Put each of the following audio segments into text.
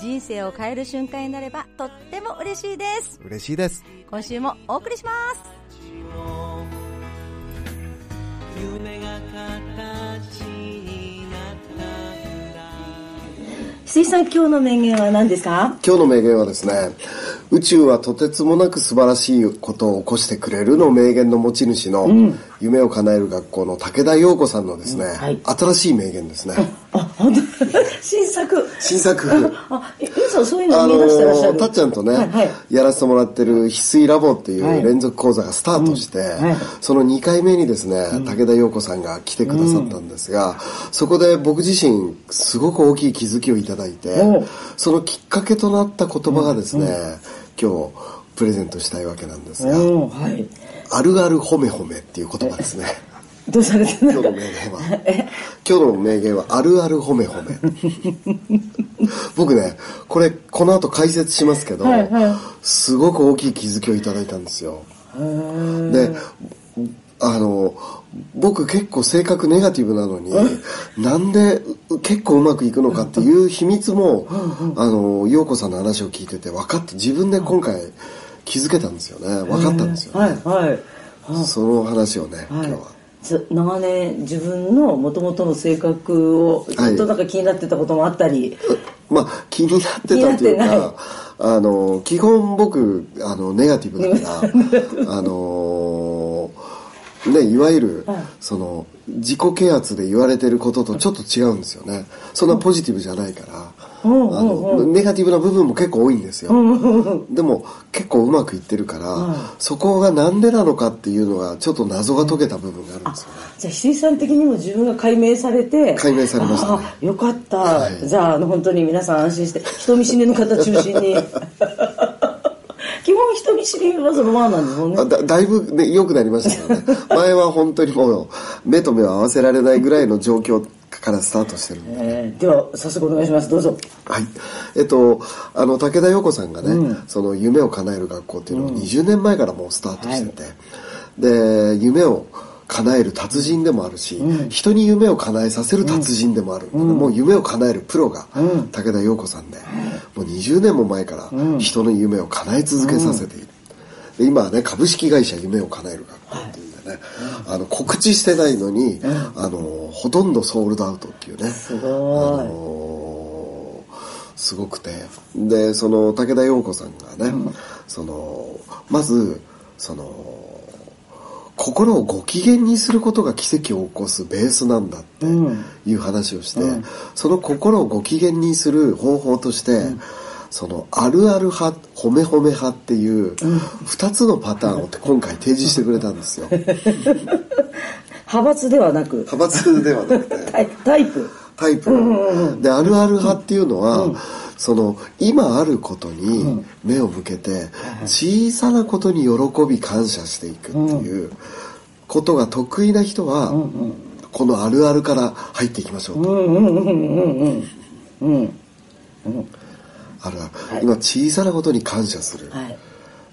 人生を変える瞬間になればとっても嬉しいです。嬉しいです。今週もお送りします。夢が形になったんだ水さん今日の名言は何ですか？今日の名言はですね、宇宙はとてつもなく素晴らしいことを起こしてくれるの名言の持ち主の、夢を叶える学校の武田陽子さんのですね、はい。新しい名言ですね。あ本当。新作。新作。あえ皆さんそういうの見出してらっしゃる。たっちゃんとね、はいはい。やらせてもらってる翡翠ラボっていはい。う連続講座がスタートして、はいその2回目にですね、武田陽子さんが来てくださったんですが、そこで僕自身すごく大きい気づきをいただいてそのきっかけとなった言葉がですね、今日プレゼントしたいわけなんですが、うんはい。あるある褒め褒めっていう言葉ですね。どうされて今日の名言は。今日の名言は、あるある褒め褒め。僕ね、これ、この後解説しますけど、はいはいすごく大きい気づきをいただいたんですよ。で、あの、僕結構性格ネガティブなのに、なんで結構うまくいくのかっていう秘密も、あの、陽子さんの話を聞いてて分かって、自分で今回気づけたんですよね。分かったんですよね。はいはいその話をね、今はい日は。つ長年自分のもともとの性格をずっとなんか気になってたこともあったり、まあ気になってたというか、あの、基本僕、あの、ネガティブだから、あの、ね、いわゆる、その、自己啓発で言われてることとちょっと違うんですよね。そんなポジティブじゃないから、あの、ネガティブな部分も結構多いんですよ。でも、結構うまくいってるから、そこがなんでなのかっていうのが、ちょっと謎が解けた部分があるんですよね。じゃあ翡翠さん的にも自分が解明されて解明されました。ねあよかった、はい。じゃああの本当に皆さん安心して人見知りの方中心に。基本人見知りはそのままなんですもんね。あだだいぶ、ね、良くなりましたけどね。前は本当にもう目と目を合わせられないぐらいの状況からスタートしてるんで、えーでは早速お願いします。どうぞ。はい。えっとあの武田陽子さんがね、その夢を叶える学校っていうのを20年前からもうスタートしてて、で夢を叶える達人でもあるし、人に夢を叶えさせる達人でもある。ん。でね、もう夢を叶えるプロが武田陽子さんで、もう20年も前から人の夢を叶え続けさせている、で今はね株式会社夢を叶える学校っていう。んでね、あの告知してないのに、あのほとんどソールドアウトっていうね。すごい。あのすごくて。でその武田陽子さんがね、そのまずその心をご機嫌にすることが奇跡を起こすベースなんだっていう話をして、その心をご機嫌にする方法として、そのあるある派褒め褒め派っていう2つのパターンを今回提示してくれたんですよ。派閥ではなく。派閥ではなくて。タイタイプ。タイプ。であるある派っていうのは、その今あることに目を向けて小さなことに喜び感謝していくっていうことが得意な人はこのあるあるから入っていきましょうと。あるある今小さなことに感謝する、はい。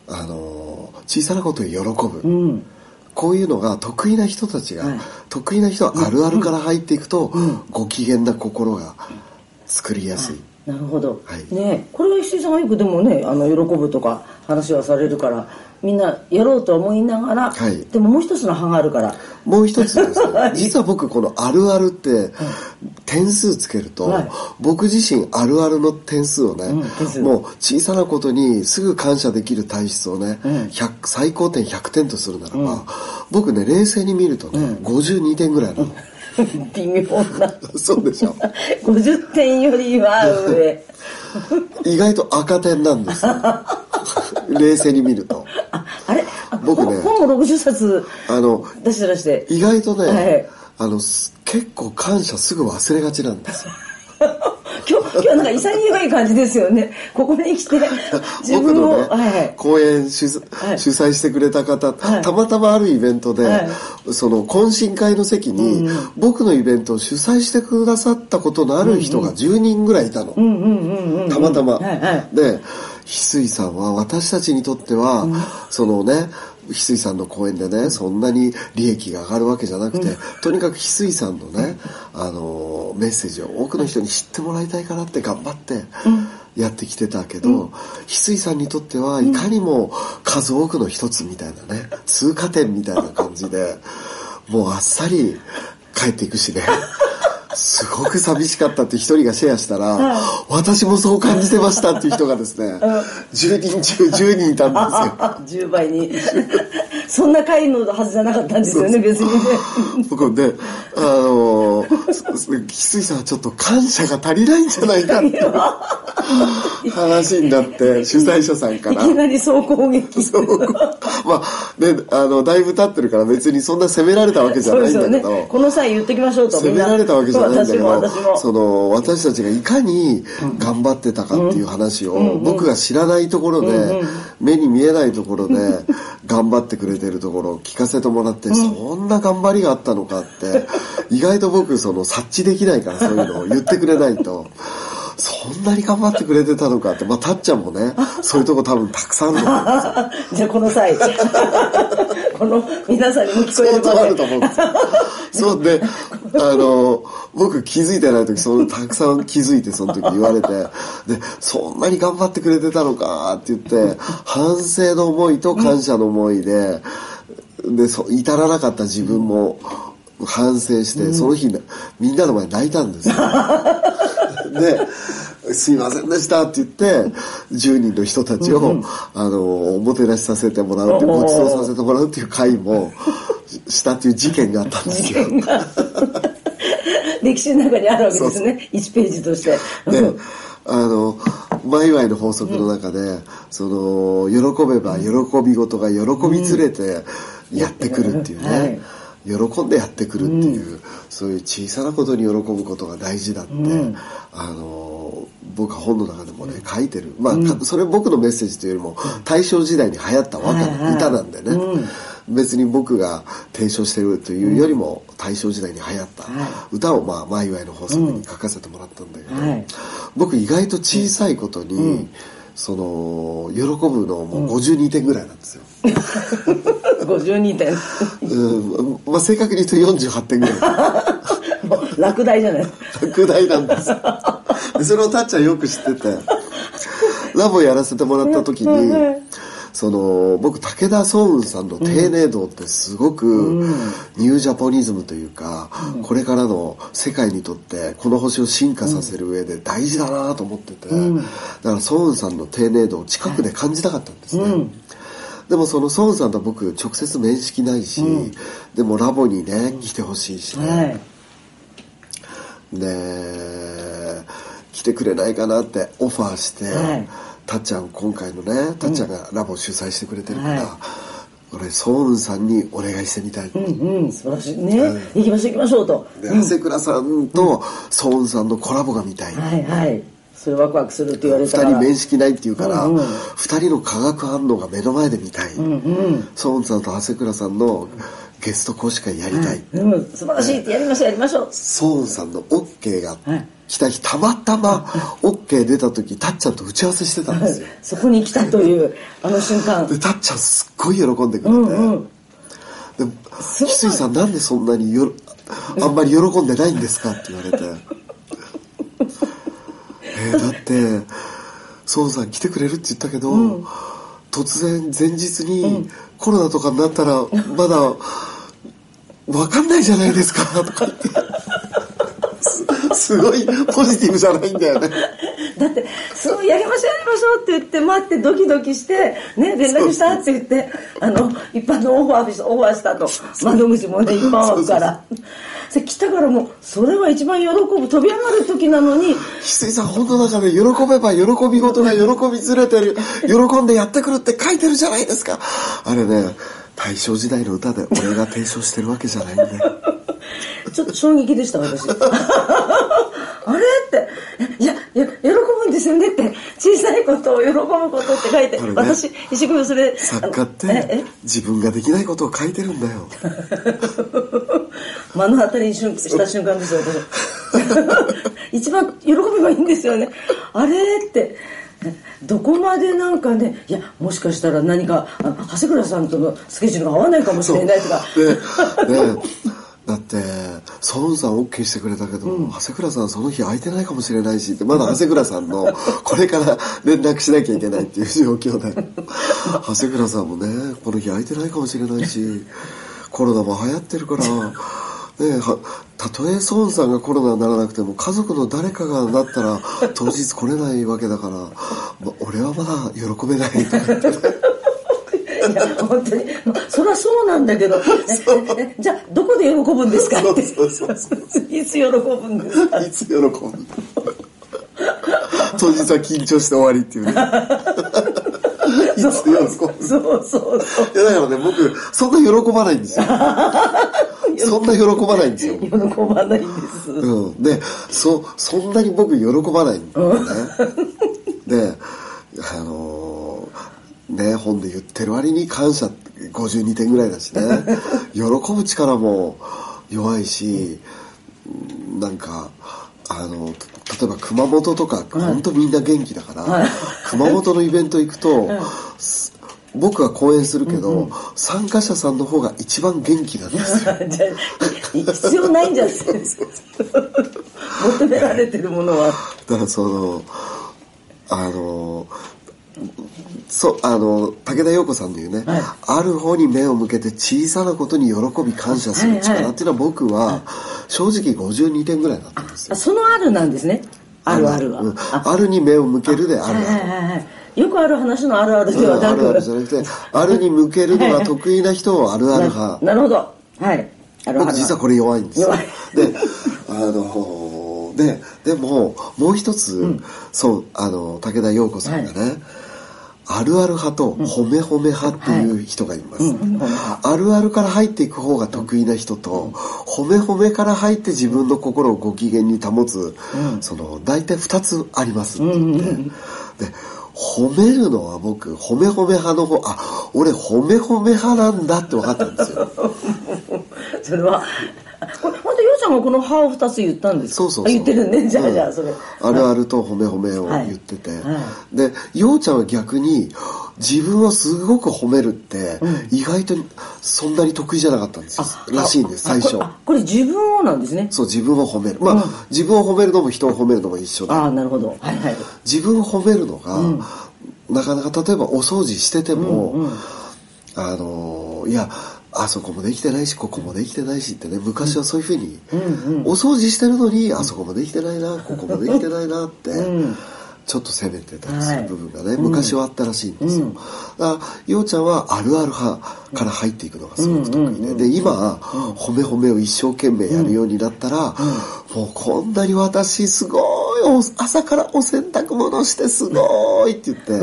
あの小さなことに喜ぶ、こういうのが得意な人たちが、はい。得意な人はあるあるから入っていくと、ご機嫌な心が作りやすい、なるほど、はい。ね。これは石井さんがよくでもねあの喜ぶとか話はされるからみんなやろうと思いながら、はい。でももう一つの派があるから。もう一つですね 実は僕このあるあるって点数つけると、はい。僕自身あるあるの点数をね、点数。もう小さなことにすぐ感謝できる体質をね、100最高点100点とするならば、僕ね冷静に見るとね、52点ぐらいなの、微妙な。そうでしょ。50点よりは上。意外と赤点なんです。よ冷静に見ると。ああれ？あ僕ね本本も60冊あの出してらして。意外とね、はい。あのす結構感謝すぐ忘れがちなんですよ 今日なんか潔い感じですよね。ここに来て 自分を、僕のね、はい。はい公演主,、催してくれた方、はい。たまたまあるイベントで、はい。その懇親会の席に、僕のイベントを主催してくださったことのある人が10人ぐらいいたの、たまたま、はいはい。で翡翠さんは私たちにとっては、そのね翡翠さんの公演でね、そんなに利益が上がるわけじゃなくて、とにかく翡翠さんのね、あのメッセージを多くの人に知ってもらいたいからって頑張ってやってきてたけど、翡翠さんにとってはいかにも数多くの一つみたいなね通過点みたいな感じでもうあっさり帰っていくしね。すごく寂しかったって一人がシェアしたら、私もそう感じてましたっていう人がですね、10人中10人いたんですよ。10倍に そんな回のはずじゃなかったんですよね別にね。僕で、あのー、翡翠さんはちょっと感謝が足りないんじゃないかって。話になって、主催者さんから。いきなり総攻撃。そう。まあ、ね、あの、だいぶ経ってるから別にそんな責められたわけじゃないんだけど、この際言ってきましょうと責められたわけじゃないんだけど。その私たちがいかに頑張ってたかっていう話を僕が知らないところで目に見えないところで頑張ってくれてるところを聞かせてもらってそんな頑張りがあったのかって意外と僕その察知できないからそういうのを言ってくれないと。そんなに頑張ってくれてたのかって、まあ、たっちゃんもね、そういうとこ多分たくさんあると思うんですよ。じゃあこの際 この皆さんにも聞こえる相当あると思うんですよ。そうで、あの、僕気づいてない時、そのたくさん気づいてその時言われて、で、そんなに頑張ってくれてたのかって言って、反省の思いと感謝の思いで、で、そ至らなかった自分も反省して、その日、みんなの前に泣いたんですよ。で、すいませんでしたって言って、10人の人たちを、あの、おもてなしさせてもらうっていう、ご馳走させてもらうっていう会も、したっていう事件があったんですよ。歴史の中にあるわけですね。1ページとして。で、あの、マイワイの法則の中で、その、喜べば喜び事が喜び連れてやってくるっていうね、喜んでやってくるっていう、そういう小さなことに喜ぶことが大事だって、あの、僕は本の中でもね、書いてる。まあ、かそれ僕のメッセージというよりも、大正時代に流行った和歌の歌なんでね、別に僕が提唱してるというよりも大正時代に流行った歌をまあマイワイの法則に書かせてもらったんだけど、はい。僕意外と小さいことに、その喜ぶのもう52点ぐらいなんですよ、52点。うん。まあ、正確に言うと48点ぐらい。落第じゃない。落第なんです。それをたっちゃんよく知ってて。ラボやらせてもらった時にその僕武田壮雲さんの丁寧度ってすごくニュージャポニズムというか、これからの世界にとってこの星を進化させる上で大事だなと思ってて、だから壮雲さんの丁寧度を近くで感じたかったんですね、でもそのソンさんと僕直接面識ないし、でもラボにね来てほしいしね、はい。で来てくれないかなってオファーして、はい。たっちゃん今回のねたっちゃんがラボ主催してくれてるから、は俺ソウンさんにお願いしてみたい、うんうん素晴らしい。ね行きましょう行きましょうと。で長谷倉さんとソウンさんのコラボが見たい、はいはいそれワクワクするって言われた二ら。人面識ないって言うから、うんうん。二人の化学反応が目の前で見たい、ソウンさんと長谷倉さんのゲスト講師会やりたい、うん。素晴らしいってやりましょうやりましょう。ソウンさんの OK がはい来た日たまたま OK 出た時たっちゃんと打ち合わせしてたんですよ。そこに来たというあの瞬間。でたっちゃんすっごい喜んでくれて、うんうん。で翡翠さんなんでそんなによあんまり喜んでないんですかって言われてえーだって孫さん来てくれるって言ったけど、突然前日にコロナとかになったらまだ分かんないじゃないですかとか。言ってすすごいポジティブじゃないんだよね。だってそうやりましょうやりましょうって言って待ってドキドキしてね連絡したって言ってあの一般のオファーオファーしたと。窓口もね一般枠から。それ来たからもうそれは一番喜ぶ飛び上がる時なのに。翡翠さん本の中で喜べば喜び事が喜びずれてる。喜んでやってくるって書いてるじゃないですか。あれね大正時代の歌で俺が提唱してるわけじゃないんだよ。ちょっと衝撃でした私。あれって。いや喜ぶんですよねって。小さいことを喜ぶことって書いて、ね私一生懸命それ作家って自分ができないことを書いてるんだよ 目の当たりにした瞬間ですよ私。一番喜べばいいんですよね。あれって。どこまでなんかねいやもしかしたら何か長谷倉さんとのスケジュールが合わないかもしれないとか。でね。だってソロンさん OK してくれたけど、長谷倉さんその日空いてないかもしれないしまだ長谷倉さんのこれから連絡しなきゃいけないっていう状況で長谷倉さんもねこの日空いてないかもしれないしコロナも流行ってるからねはたとえソーンさんがコロナにならなくても家族の誰かがなったら 当日来れないわけだから、ま俺はまだ喜べないとか言って。ね いや本当に、まあ、そりゃそうなんだけど。ええじゃあどこで喜ぶんですか？ってそうそうそう。いつ喜ぶんですか？いつ喜ぶ？当日は緊張して終わりっていうね。いつ喜ぶ？そうそうそう。いやだからね僕そんな喜ばないんですよそんな喜ばないんですよ、喜ばないんです。うん、でそそんなに僕喜ばないんだよね。であのーね本で言ってる割に感謝52点ぐらいだしね。喜ぶ力も弱いしなんかあの例えば熊本とか本当みんな元気だから、熊本のイベント行くと、す僕は講演するけど、参加者さんの方が一番元気なんですよ。じゃあい必要ないんじゃない求められてるものは。だからそのあのそうあの武田陽子さんの言うね、はい。ある方に目を向けて小さなことに喜び感謝する力っていうのは僕は正直52点ぐらいだったんですよ。あそのあるなんですね。あるあるは、うん。ああるに目を向けるである。はいはいあるはいはいよくある話のあるあるではなく、うんあるあるじゃなくてあるに向けるのが得意な人をあるある派。ななるほど。はい。あるある僕実はこれ弱いんです。よ弱い。であのででももう一つ、そうあの武田陽子さんがね、あるある派と褒め褒め派っていう人がいます、あるあるから入っていく方が得意な人と、褒め褒めから入って自分の心をご機嫌に保つ、その大体2つありますって言って、で褒めるのは僕褒め褒め派の方あ俺褒め褒め派なんだって分かったんですよ。それはこれ本当ようちゃんがこの歯を2つ言ったんですか？そうそうそう。あ言ってるね。じゃあ、うんじゃあそれ。あるあると褒め褒めをはい。言ってて、はでようちゃんは逆に自分をすごく褒めるって意外とそんなに得意じゃなかったんですよ。らしいんです最初。これ自分をなんですね。そう自分を褒める。まあ、自分を褒めるのも人を褒めるのも一緒で。ああなるほど。はいはい。自分を褒めるのが、なかなか例えばお掃除してても、あのいやあそこもできてないしここもできてないしってね昔はそういうふうに、お掃除してるのにあそこもできてないなここもできてないなって、ちょっと責めてたりする部分がね、昔はあったらしいんですよ、だからようちゃんはあるある派から入っていくのがすごく得意で、で今、褒め褒めを一生懸命やるようになったら、もうこんなに私すごいお朝からお洗濯物してすごいって言って、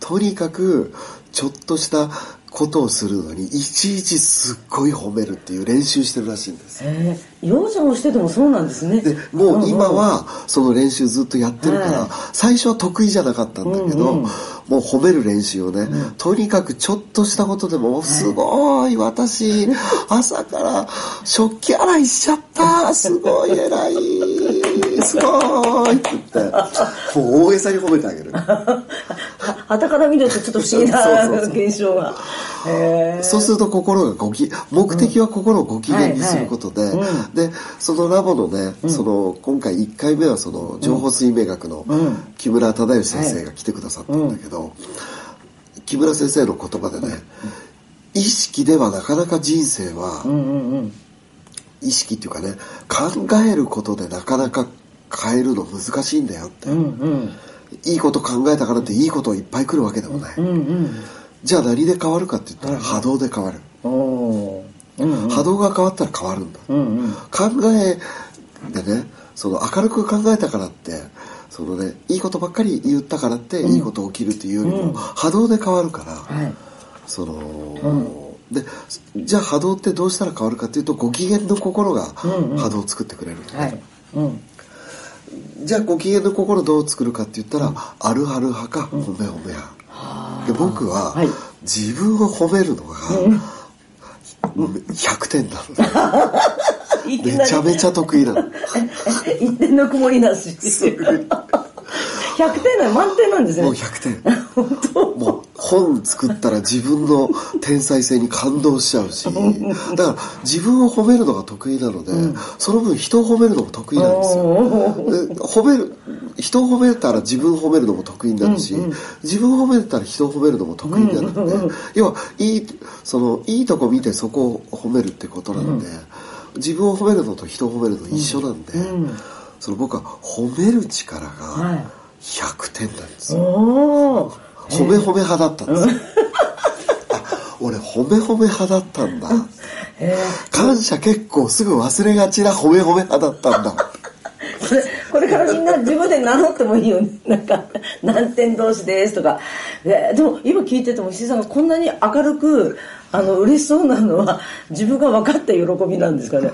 とにかくちょっとしたことをするのにいちいちすっごい褒めるっていう練習してるらしいんです。へえようちゃんをしててもそうなんですね。でもう今はその練習ずっとやってるから、はい。最初は得意じゃなかったんだけど、もう褒める練習をね、とにかくちょっとしたことでも「すごい私 朝から食器洗いしちゃったすごい偉い すごい」って言ってもう大げさに褒めてあげる から見るとちょっと不思議な 現象が。そうすると心がごき目的は心をご機嫌にすることで、でそのラボのね、その今回1回目はその情報水明学の木村忠義先生が来てくださったんだけど、木村先生の言葉でね、意識ではなかなか人生は、意識っていうかね考えることでなかなか変えるの難しいんだよって、いいこと考えたからっていいこといっぱい来るわけでもない、じゃあ何で変わるかって言ったら波動で変わる、おおー波動が変わったら変わるんだ、考えでねその明るく考えたからってそのねいいことばっかり言ったからっていいこと起きるっていうよりも、波動で変わるから、はい。その、でじゃあ波動ってどうしたら変わるかっていうとご機嫌の心が波動を作ってくれる。ね、はい。うんじゃあご機嫌の心どう作るかって言ったら、あるある派か褒め褒め派、で僕は、はい。自分を褒めるのが、100点なの。めちゃめちゃ得意なの。一点の曇りなし。100点なの満点なんですね。もう100点。もう本作ったら自分の天才性に感動しちゃうし。だから自分を褒めるのが得意なので、その分人を褒めるのも得意なんですよ。で褒める人を褒めたら自分を褒めるのも得意になるし、自分を褒めたら人を褒めるのも得意になるので、要はいいそのいいとこ見てそこを褒めるってことなので、自分を褒めるのと人を褒めるの一緒なんで、その僕は褒める力がはい。100点なんですよ、おー褒め褒め派だったんです。俺褒め褒め派だったんだ。へ感謝結構すぐ忘れがちな褒め褒め派だったんだ。ーこれこれからみんな自分で名乗ってもいいよね。なんか何点同士ですとか。ででも今聞いてても石井さんがこんなに明るくあの嬉しそうなのは自分が分かった喜びなんですかね。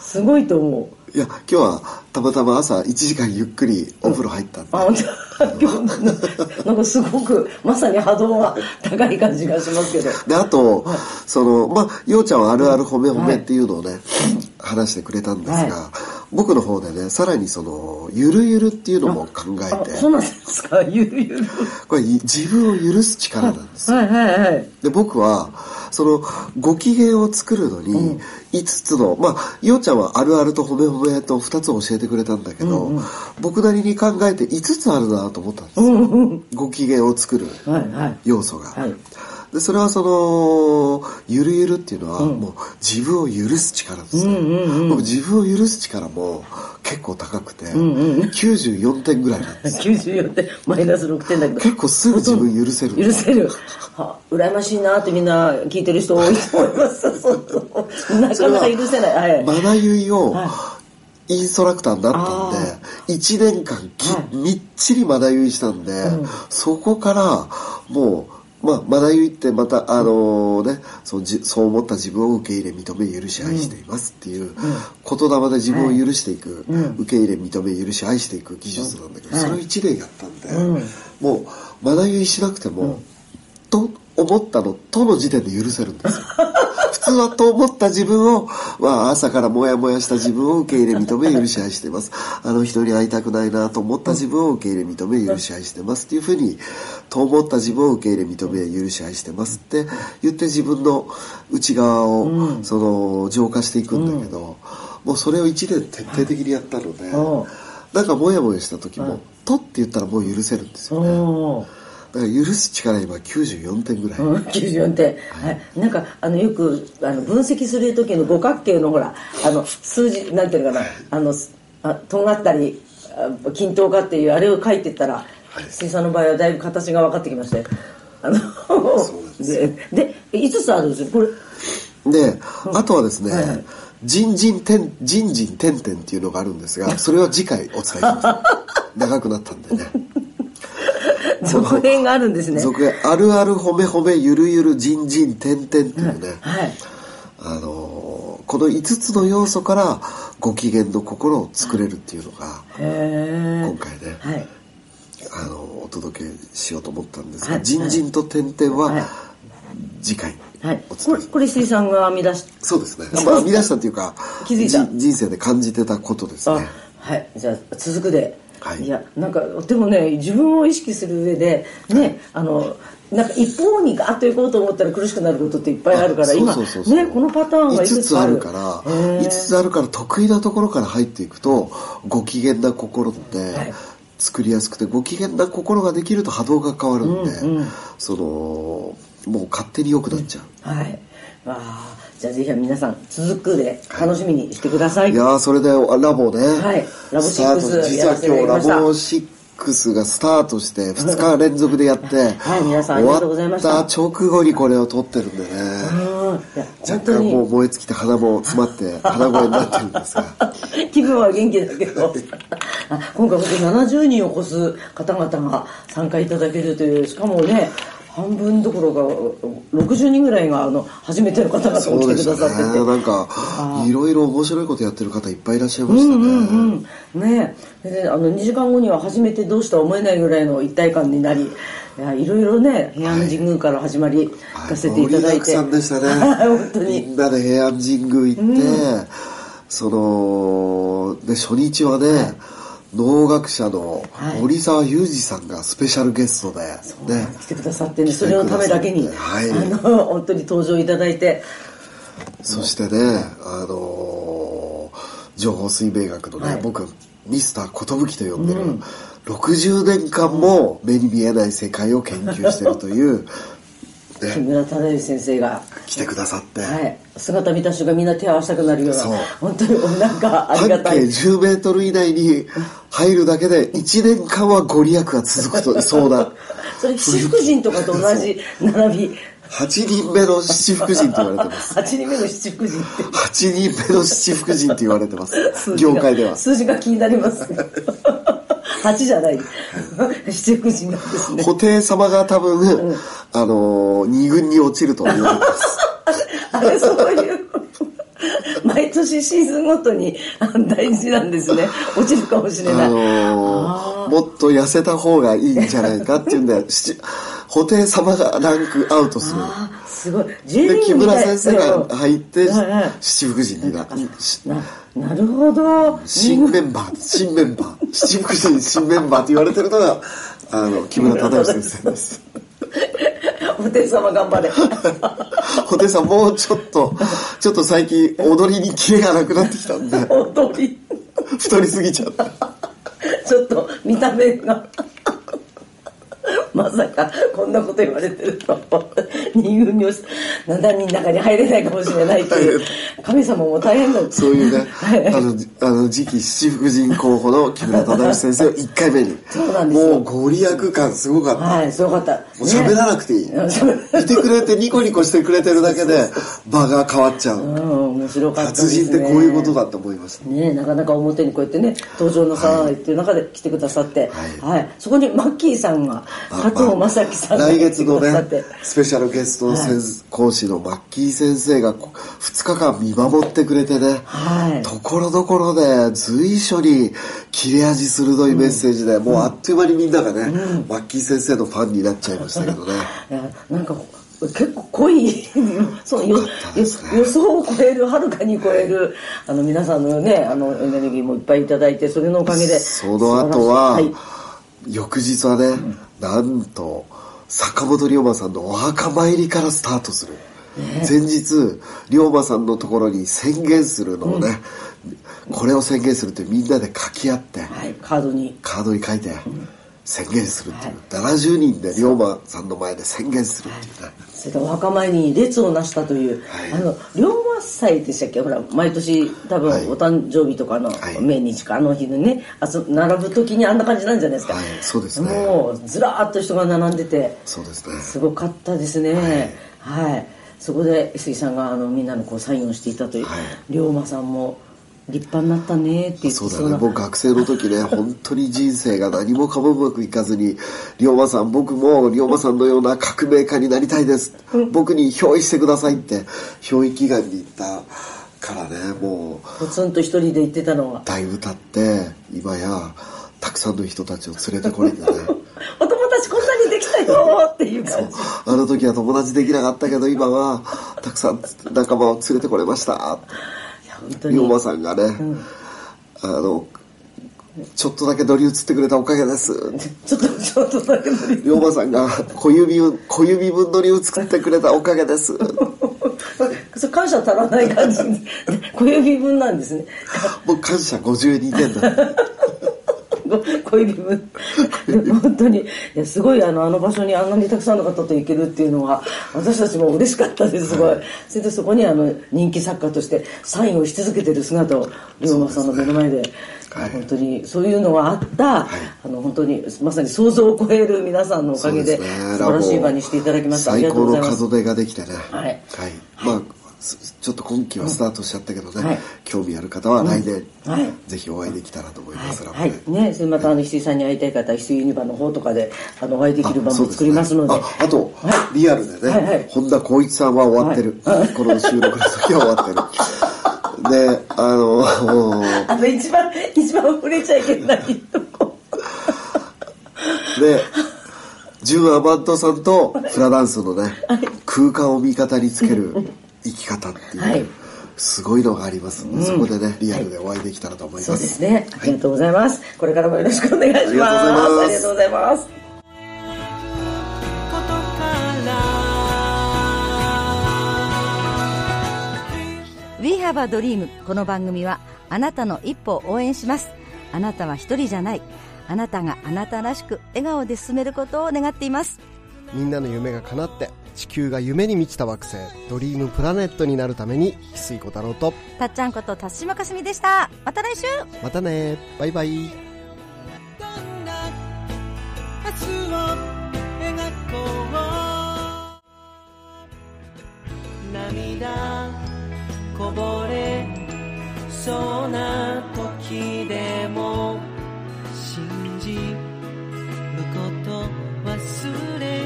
すごいと思ういや今日はたまたま朝1時間ゆっくりお風呂入ったんで、あ本当？今日なんかすごくまさに波動が高い感じがしますけど。であと、そのまあようちゃんはあるある褒め褒めっていうのをね、話してくれたんですが、は僕の方でねさらにそのゆるゆるっていうのも考えて。あそうなんですか？ゆるゆる。これい自分を許す力なんです。よはいはいはい。で僕はそのご機嫌を作るのに5つの、まあようちゃんはあるあると褒め褒めと2つ教えてくれたんだけど、僕なりに考えて5つあるなと思ったんですよ、ご機嫌を作るはいはい。要素が、はいでそれはそのゆるゆるっていうのはもう自分を許す力ですね、僕自分を許す力も結構高くて、94点ぐらいなんです94 点マイナス6点だけど。結構すぐ自分許せる。許せる。は羨ましいなってみんな聞いてる人多いと思います。なかなか許せない。はい。マナユイをはインストラクターになったんで、1年間き、みっちりマナユイしたんで、そこからもう、まあ、マナユイってまた、あのね、そうじそう思った自分を受け入れ、認め、許し、愛していますっていう、言霊で自分を許していく、受け入れ、認め、許し、愛していく技術なんだけど、それを1年やったんで、もう、マナユイしなくても、と思ったのとの時点で許せるんですよ。普通はと思った自分を、まあ、朝からモヤモヤした自分を受け入れ認め許し愛してます。あの人に会いたくないなと思った自分を受け入れ認め許し愛してますっていうふうに、と思った自分を受け入れ認め許し愛してますって言って自分の内側を、その、浄化していくんだけど、もうそれを一年徹底的にやったので、うん。なんかモヤモヤした時も、とって言ったらもう許せるんですよね。許す力今94点ぐらい。うん、94点、はい、なんかあのよくあの分析する時の五角形のほらあの数字なんていうのかなあのすあとんがったりあ均等かっていうあれを書いてったら水産の場合はだいぶ形が分かってきましたよあのでで5つあるんですよ。これ。で、あとはですね、はいはい。人人点、人人点々っていうのがあるんですが、それは次回お伝えします。長くなったんでね。続編があるんですね。続編、あるある褒め褒めゆるゆる人人点々っていうね、はい。あのーこの5つの要素からご機嫌の心を作れるっていうのが、へ今回ね、えはい。あのーお届けしようと思ったんですが、はい。人人と点々はい。は次回はい。これこれ石井さんが編み出しそうですね。まあ、見出したっていうか、気づいた。じ人生で感じてたことですあね。はい。じゃあ続くで、はい。いやなんかでもね自分を意識する上でねあのなんか一方にガーッと行こうと思ったら苦しくなることっていっぱいあるから今ねこのパターンがいく5つある。るからへー。5つあるから得意なところから入っていくとご機嫌な心ってはい。作りやすくてご機嫌な心ができると波動が変わるんで、そのもう勝手に良くなっちゃう、はい。わあじゃあぜひ皆さん続くで楽しみにしてください、いやーそれであラボね、はい。ラボスタート。6実は今日ラボ6がスタートして2日連続でやってはい皆さんありがとうございました。終わった直後にこれを撮ってるんでね。若干もう燃え尽きて鼻も詰まって鼻声になってるんですが。気分は元気だけど。あ今回本当に70人を超す方々が参加いただけるというしかもね半分どころか60人ぐらいがあの初めての方々そうも来てくださってて。なんかいろいろ面白いことやってる方いっぱいいらっしゃいましたね、うんね。えであの2時間後には初めてどうした思えないぐらいの一体感になりいろいろね平安神宮から始まり聞かせていただいて、盛りだくさんでしたね。本当に。みんなで平安神宮行って、そので初日はね、能楽者のはい森沢裕二さんがスペシャルゲストで、ね。来てくださってねそれのためだけに、はい。の本当に登場いただいて。そしてねあのー情報水明学のね、はい。僕ミスター寿と呼んでる、60年間も目に見えない世界を研究してるという、木村忠之先生が、来てくださって、はい、姿見た人がみんな手を合わせたくなるような。本当になんかありが半径たい10メートル以内に入るだけで1年間はご利益が続くと そうだ。それ七福神とかと同じ並び。8人目の七福神と言われてます。8人目の七福神って。8人目の七福神と言われてます。業界では。数字が気になります。8じゃない。七福神なんですね。布袋様が多分、あのー二軍に落ちると言われてます。あれそういう毎年シーズンごとにあ大事なんですね。落ちるかもしれない、あのー。もっと痩せた方がいいんじゃないかっていうんで七布袋様がランクアウトする。あすごい。で木村先生が入って七福神になななるほど。新メンバー、新メンバー、七福神新メンバーって言われてるのが、あの、木村忠義先生です。お天様頑張れ。布袋さん、もうちょっと、ちょっと最近踊りにキレがなくなってきたんで、踊り。太りすぎちゃって。ちょっと見た目がまさかこんなこと言われてると二軍に押し何人の中に入れないかもしれないという。神様も大変。だそういうねはい、あの、あの次期七福神候補の木村忠義先生を1回目に。そうなんですよ。もうご利益感すごかった。はいすごかった。もう喋らなくていい。ね。喋 いてくれてニコニコしてくれてるだけで場が変わっちゃう。うん面白かったね。達人ってこういうことだって思いました。ねなかなか表にこうやってね登場なさらないっていう中で来てくださって、はい。そこにマッキーさんが加藤正樹さんが来月のねスペシャルゲスト先生講師のマッキー先生がこ2日間見守ってくれてね、はい。ところどころで随所に切れ味鋭いメッセージで、もうあっという間にみんながね、マッキー先生のファンになっちゃいましたけどね。いやなんか結構濃い そのよ濃かったですね。予想を超えるはるかに超えるあの皆さんのねあのエネルギーもいっぱいいただいてそれのおかげで。その後は、はい翌日はね、なんと坂本龍馬さんのお墓参りからスタートする、前日龍馬さんのところに宣言するのをね、これを宣言するってみんなで書き合って、はい、カードに。カードに書いて宣言するっていう、70人で龍馬さんの前で宣言するっていう。ね、それでお墓参りに列をなしたという、はい。あの龍馬祭でしたっけ？ほら毎年多分はい。お誕生日とかのはい。命日かあの日でねあそ並ぶ時にあんな感じなんじゃないですか、はい。そうですね。もうずらーっと人が並んでてそうですね。すごかったですね。はい、そこで杉さんがあのみんなのこうサインをしていたという、はい。龍馬さんも立派になったねって言ってそうだなね僕学生の時ね 本当に人生が何もかもうまくいかずに龍馬さん僕も龍馬さんのような革命家になりたいです、僕に憑依してくださいって憑依祈願に行ったからねもう。ポツンと一人で言ってたのは。だいぶ経って今やたくさんの人たちを連れてこれてね。お友達こんなにできたよっていう感じ。あの時は友達できなかったけど今はたくさん仲間を連れてこれました本当に。龍馬さんがね、あのちょっとだけ乗り移ってくれたおかげです。ちょっとちょっとだけ乗り龍馬さんが小指を小指分乗り移ってくれたおかげです。感謝足らない感じ小指分なんですね。もう感謝52点だ。ご 小指分本当に。すごいあのあの場所にあんなにたくさんの方と行けるっていうのは私たちも嬉しかったですすごい、それでそこにあの人気作家としてサインをし続けてる姿を龍馬さんの目の前ではい。本当にそういうのがあった、あの本当にまさに想像を超える皆さんのおかげでですね。素晴らしい場にしていただきました。あり最がとう高のございます。門出ができてね。はい。まあすちょっと今期はスタートしちゃったけどね、うんはい。興味ある方は来年、はい。ぜひお会いできたらと思います、はい、ラップでね、それまたあの翡翠さんに会いたい方は翡翠ユニバの方とかであのお会いできる場も作りますので。ああと、はリアルでね、はいはい。本田光一さんは終わってる、この収録の時は終わってる。であの あの一番一番触れちゃいけないとこ。でジュン・アマントさんとフラダンスのね、空間を味方につける生き方っていう、はい。すごいのがあります。ん。で、そこでねリアルでお会いできたらと思います、そうですね。ありがとうございます、これからもよろしくお願いします。ありがとうございます。We have a dream この番組はあなたの一歩を応援します。あなたは一人じゃない。あなたがあなたらしく笑顔で進めることを願っています。みんなの夢が叶って地球が夢に満ちた惑星ドリームプラネットになるために翡翠小太郎とたっちゃんこと辰島かすみでした。また来週。またね。バイバイ。涙こぼれそうな時でも信じること忘れ